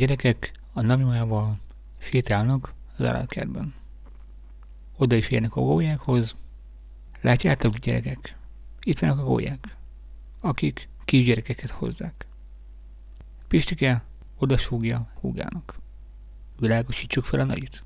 gyerekek a namjójával sétálnak az állatkertben. Oda is érnek a gólyákhoz. Látjátok, gyerekek? Itt vannak a gólyák, akik kisgyerekeket hozzák. Pistike oda súgja húgának. Világosítsuk fel a nagyit.